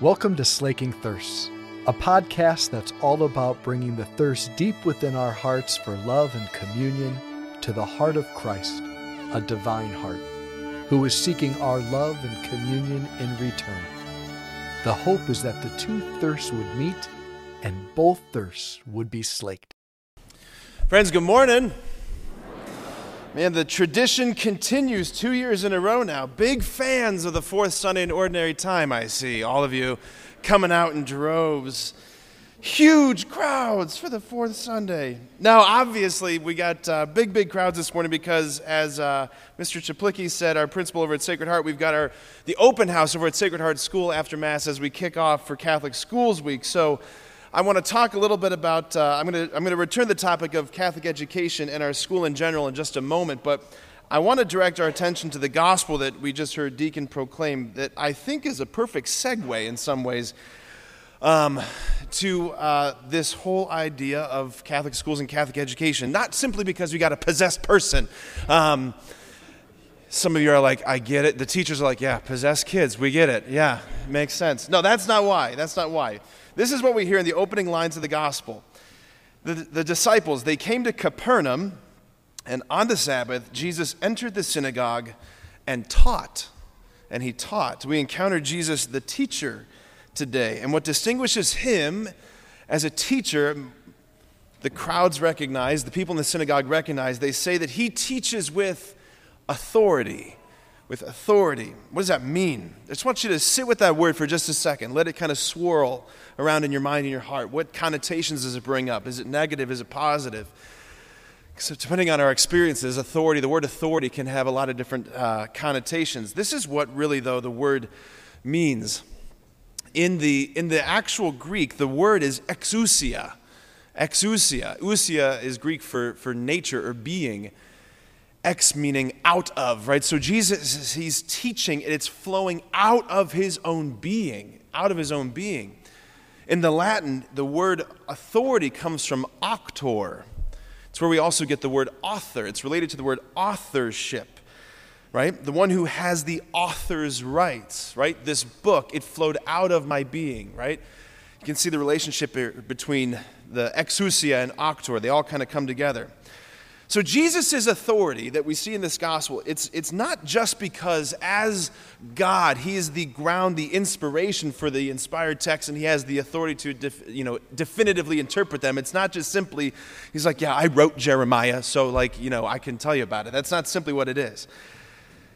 Welcome to Slaking Thirsts, a podcast that's all about bringing the thirst deep within our hearts for love and communion to the heart of Christ, a divine heart, who is seeking our love and communion in return. The hope is that the two thirsts would meet and both thirsts would be slaked. Friends, good morning. Man, the tradition continues two years in a row now. Big fans of the fourth Sunday in Ordinary Time, I see. All of you coming out in droves. Huge crowds for the fourth Sunday. Now, obviously, we got uh, big, big crowds this morning because, as uh, Mr. Chaplicki said, our principal over at Sacred Heart, we've got our the open house over at Sacred Heart School after Mass as we kick off for Catholic Schools Week. So, I want to talk a little bit about, uh, I'm going to I'm to return the topic of Catholic education and our school in general in just a moment, but I want to direct our attention to the gospel that we just heard Deacon proclaim, that I think is a perfect segue in some ways um, to uh, this whole idea of Catholic schools and Catholic education. Not simply because we got a possessed person. Um, some of you are like, I get it. The teachers are like, yeah, possess kids, we get it. Yeah, makes sense. No, that's not why. That's not why. This is what we hear in the opening lines of the gospel. The, the disciples, they came to Capernaum, and on the Sabbath, Jesus entered the synagogue and taught. And he taught. We encounter Jesus, the teacher, today. And what distinguishes him as a teacher, the crowds recognize, the people in the synagogue recognize, they say that he teaches with authority with authority. What does that mean? I just want you to sit with that word for just a second. Let it kind of swirl around in your mind and your heart. What connotations does it bring up? Is it negative? Is it positive? So, depending on our experiences, authority, the word authority can have a lot of different uh, connotations. This is what really, though, the word means. In the, in the actual Greek, the word is exousia. Exousia. Ousia is Greek for, for nature or being ex meaning out of, right? So Jesus, he's teaching, and it's flowing out of his own being, out of his own being. In the Latin, the word authority comes from auctor. It's where we also get the word author. It's related to the word authorship, right? The one who has the author's rights, right? This book, it flowed out of my being, right? You can see the relationship between the exousia and auctor. They all kind of come together. So, Jesus' authority that we see in this gospel, it's, it's not just because as God, He is the ground, the inspiration for the inspired text, and He has the authority to def, you know, definitively interpret them. It's not just simply, He's like, yeah, I wrote Jeremiah, so, like, you know, I can tell you about it. That's not simply what it is.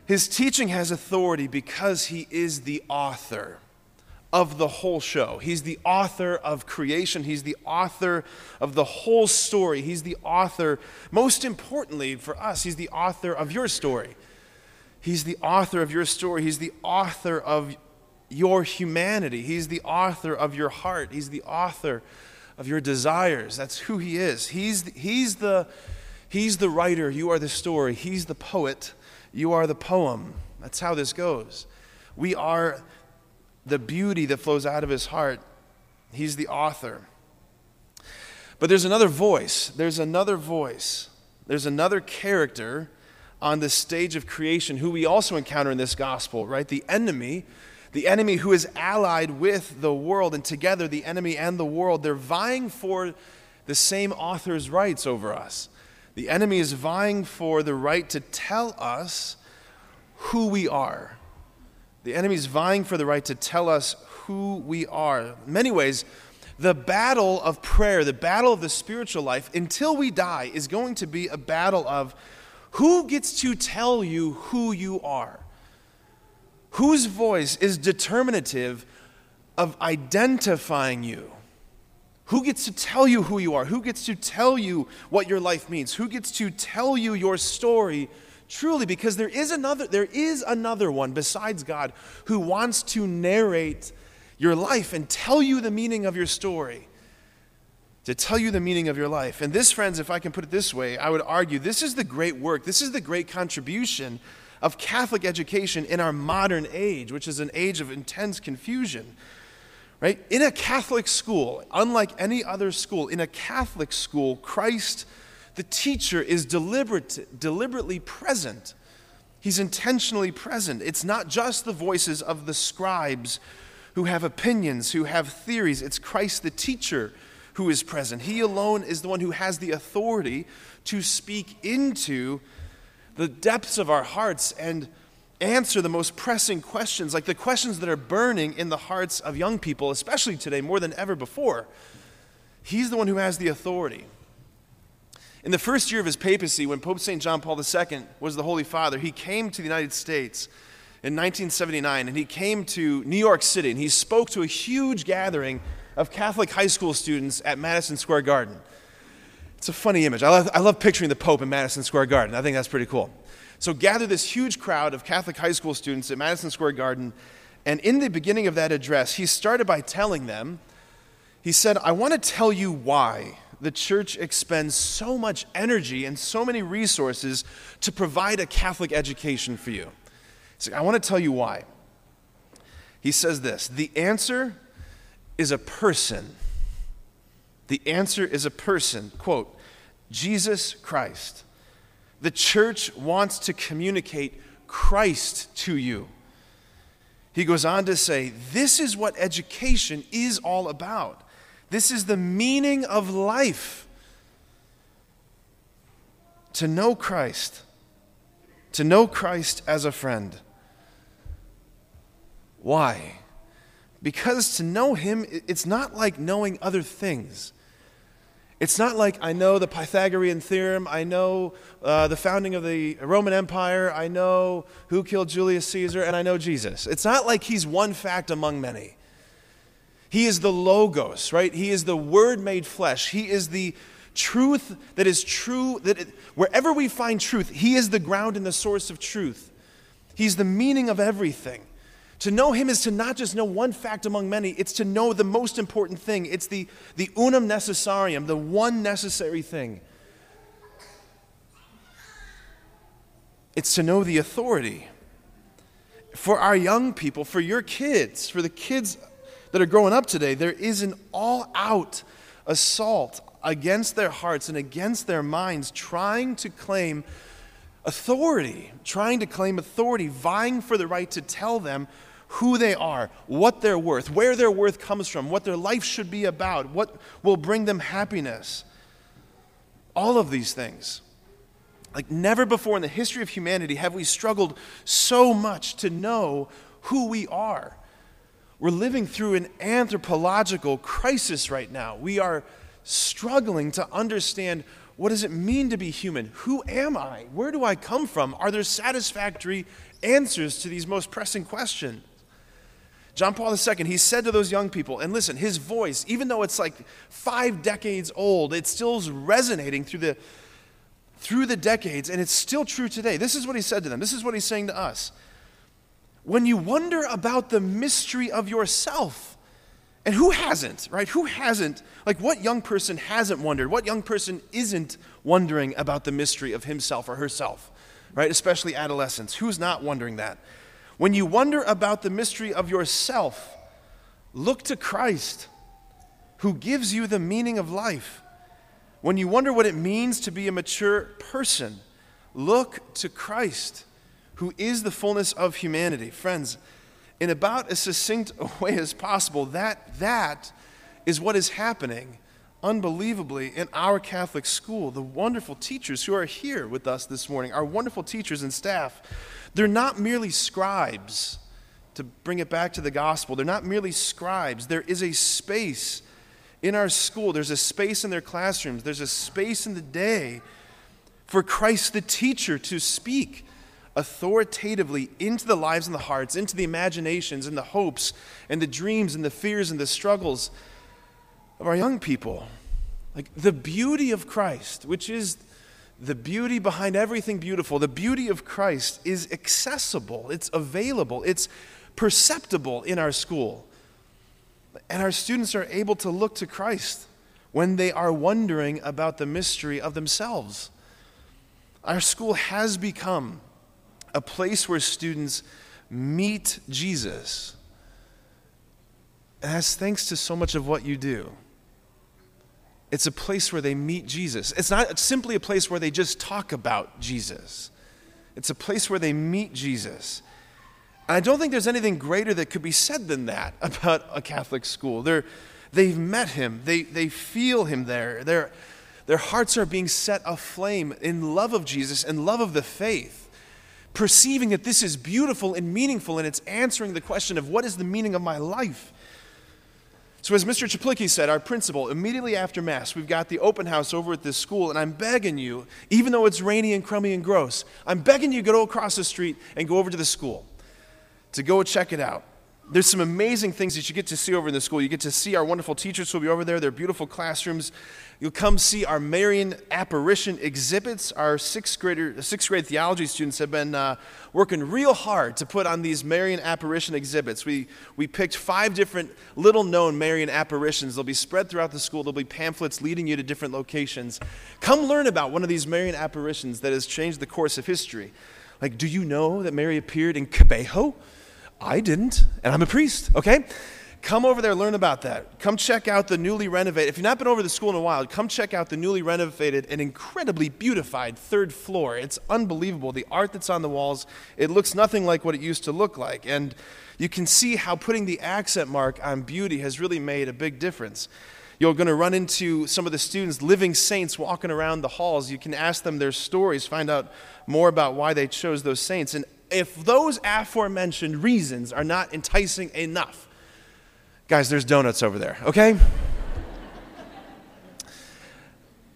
His teaching has authority because He is the author of the whole show. He's the author of creation, he's the author of the whole story. He's the author, most importantly for us, he's the author of your story. He's the author of your story. He's the author of your humanity. He's the author of your heart. He's the author of your desires. That's who he is. He's, he's, the, he's the writer. You are the story. He's the poet. You are the poem. That's how this goes. We are the beauty that flows out of his heart. He's the author. But there's another voice. There's another voice. There's another character on the stage of creation who we also encounter in this gospel, right? The enemy, the enemy who is allied with the world, and together the enemy and the world, they're vying for the same author's rights over us. The enemy is vying for the right to tell us who we are the enemy is vying for the right to tell us who we are. In many ways, the battle of prayer, the battle of the spiritual life, until we die, is going to be a battle of who gets to tell you who you are? Whose voice is determinative of identifying you? Who gets to tell you who you are? Who gets to tell you what your life means? Who gets to tell you your story Truly, because there is another, there is another one besides God who wants to narrate your life and tell you the meaning of your story. To tell you the meaning of your life. And this, friends, if I can put it this way, I would argue this is the great work, this is the great contribution of Catholic education in our modern age, which is an age of intense confusion. Right? In a Catholic school, unlike any other school, in a Catholic school, Christ the teacher is deliberate, deliberately present. He's intentionally present. It's not just the voices of the scribes who have opinions, who have theories. It's Christ the teacher who is present. He alone is the one who has the authority to speak into the depths of our hearts and answer the most pressing questions, like the questions that are burning in the hearts of young people, especially today more than ever before. He's the one who has the authority. In the first year of his papacy, when Pope St. John Paul II was the Holy Father, he came to the United States in 1979 and he came to New York City and he spoke to a huge gathering of Catholic high school students at Madison Square Garden. It's a funny image. I love, I love picturing the Pope in Madison Square Garden. I think that's pretty cool. So, gather this huge crowd of Catholic high school students at Madison Square Garden. And in the beginning of that address, he started by telling them, he said, I want to tell you why the church expends so much energy and so many resources to provide a Catholic education for you. I want to tell you why. He says this The answer is a person. The answer is a person. Quote, Jesus Christ. The church wants to communicate Christ to you. He goes on to say, This is what education is all about. This is the meaning of life. To know Christ, to know Christ as a friend. Why? Because to know Him, it's not like knowing other things. It's not like I know the Pythagorean theorem, I know uh, the founding of the Roman Empire, I know who killed Julius Caesar, and I know Jesus. It's not like he's one fact among many. He is the Logos, right? He is the Word made flesh. He is the truth that is true, that it, wherever we find truth, He is the ground and the source of truth. He's the meaning of everything. To know him is to not just know one fact among many, it's to know the most important thing. It's the, the unum necessarium, the one necessary thing. It's to know the authority. For our young people, for your kids, for the kids that are growing up today, there is an all out assault against their hearts and against their minds, trying to claim authority, trying to claim authority, vying for the right to tell them who they are, what they're worth, where their worth comes from, what their life should be about, what will bring them happiness. All of these things. Like never before in the history of humanity have we struggled so much to know who we are. We're living through an anthropological crisis right now. We are struggling to understand what does it mean to be human? Who am I? Where do I come from? Are there satisfactory answers to these most pressing questions? John Paul II, he said to those young people, and listen, his voice, even though it's like five decades old, it still's resonating through the, through the decades, and it's still true today. This is what he said to them. This is what he's saying to us. When you wonder about the mystery of yourself, and who hasn't, right? Who hasn't? Like, what young person hasn't wondered? What young person isn't wondering about the mystery of himself or herself, right? Especially adolescents. Who's not wondering that? When you wonder about the mystery of yourself, look to Christ, who gives you the meaning of life. When you wonder what it means to be a mature person, look to Christ, who is the fullness of humanity. Friends, in about as succinct a way as possible, that, that is what is happening unbelievably in our Catholic school. The wonderful teachers who are here with us this morning, our wonderful teachers and staff, they're not merely scribes, to bring it back to the gospel. They're not merely scribes. There is a space in our school, there's a space in their classrooms, there's a space in the day for Christ the teacher to speak authoritatively into the lives and the hearts, into the imaginations and the hopes and the dreams and the fears and the struggles of our young people. Like the beauty of Christ, which is the beauty behind everything beautiful, the beauty of Christ is accessible, it's available, it's perceptible in our school. And our students are able to look to Christ when they are wondering about the mystery of themselves. Our school has become a place where students meet Jesus. And that's thanks to so much of what you do. It's a place where they meet Jesus. It's not simply a place where they just talk about Jesus, it's a place where they meet Jesus. And I don't think there's anything greater that could be said than that about a Catholic school. They're, they've met him, they, they feel him there. They're, their hearts are being set aflame in love of Jesus and love of the faith, perceiving that this is beautiful and meaningful, and it's answering the question of what is the meaning of my life. So, as Mr. Chaplicki said, our principal, immediately after Mass, we've got the open house over at this school, and I'm begging you, even though it's rainy and crummy and gross, I'm begging you to go across the street and go over to the school to go check it out. There's some amazing things that you get to see over in the school. You get to see our wonderful teachers who will be over there, their beautiful classrooms. You'll come see our Marian apparition exhibits. Our sixth, grader, sixth grade theology students have been uh, working real hard to put on these Marian apparition exhibits. We, we picked five different little known Marian apparitions. They'll be spread throughout the school. There'll be pamphlets leading you to different locations. Come learn about one of these Marian apparitions that has changed the course of history. Like, do you know that Mary appeared in Kibeho? I didn't, and I'm a priest, okay? Come over there, learn about that. Come check out the newly renovated. If you've not been over the school in a while, come check out the newly renovated and incredibly beautified third floor. It's unbelievable. The art that's on the walls, it looks nothing like what it used to look like. And you can see how putting the accent mark on beauty has really made a big difference. You're going to run into some of the students, living saints, walking around the halls. You can ask them their stories, find out more about why they chose those saints. And if those aforementioned reasons are not enticing enough, guys, there's donuts over there, okay?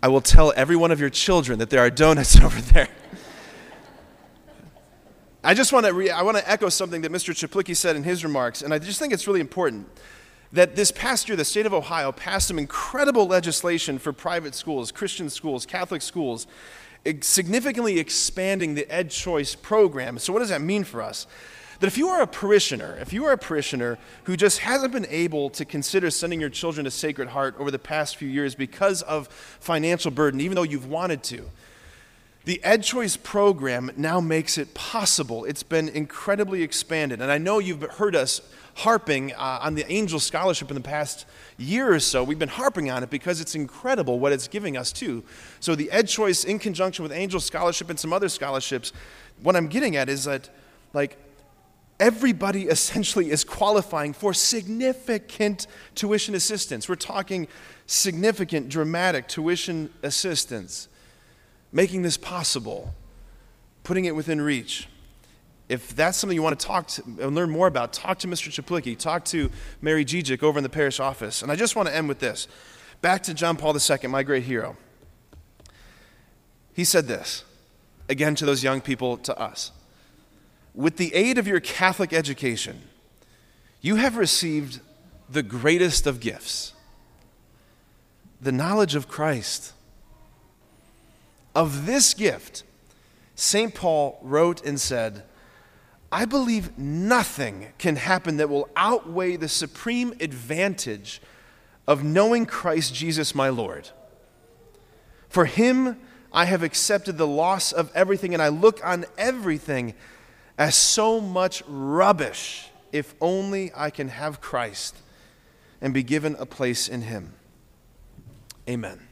I will tell every one of your children that there are donuts over there. I just want to re- I want to echo something that Mr. Chaplicki said in his remarks, and I just think it's really important that this past year the state of Ohio passed some incredible legislation for private schools, Christian schools, Catholic schools significantly expanding the Ed Choice program. So, what does that mean for us? That if you are a parishioner, if you are a parishioner who just hasn't been able to consider sending your children to Sacred Heart over the past few years because of financial burden, even though you've wanted to, the Ed Choice program now makes it possible. It's been incredibly expanded. And I know you've heard us harping uh, on the Angel Scholarship in the past year or so. We've been harping on it because it's incredible what it's giving us, too. So, the Ed Choice, in conjunction with Angel Scholarship and some other scholarships, what I'm getting at is that, like, everybody essentially is qualifying for significant tuition assistance. We're talking significant, dramatic tuition assistance, making this possible, putting it within reach if that's something you want to talk to and learn more about, talk to Mr. Chaplicki, talk to Mary Gijic over in the parish office. And I just want to end with this. Back to John Paul II, my great hero. He said this, again to those young people, to us. With the aid of your Catholic education, you have received the greatest of gifts the knowledge of Christ. Of this gift, St. Paul wrote and said, I believe nothing can happen that will outweigh the supreme advantage of knowing Christ Jesus my Lord. For him, I have accepted the loss of everything, and I look on everything as so much rubbish if only I can have Christ and be given a place in him. Amen.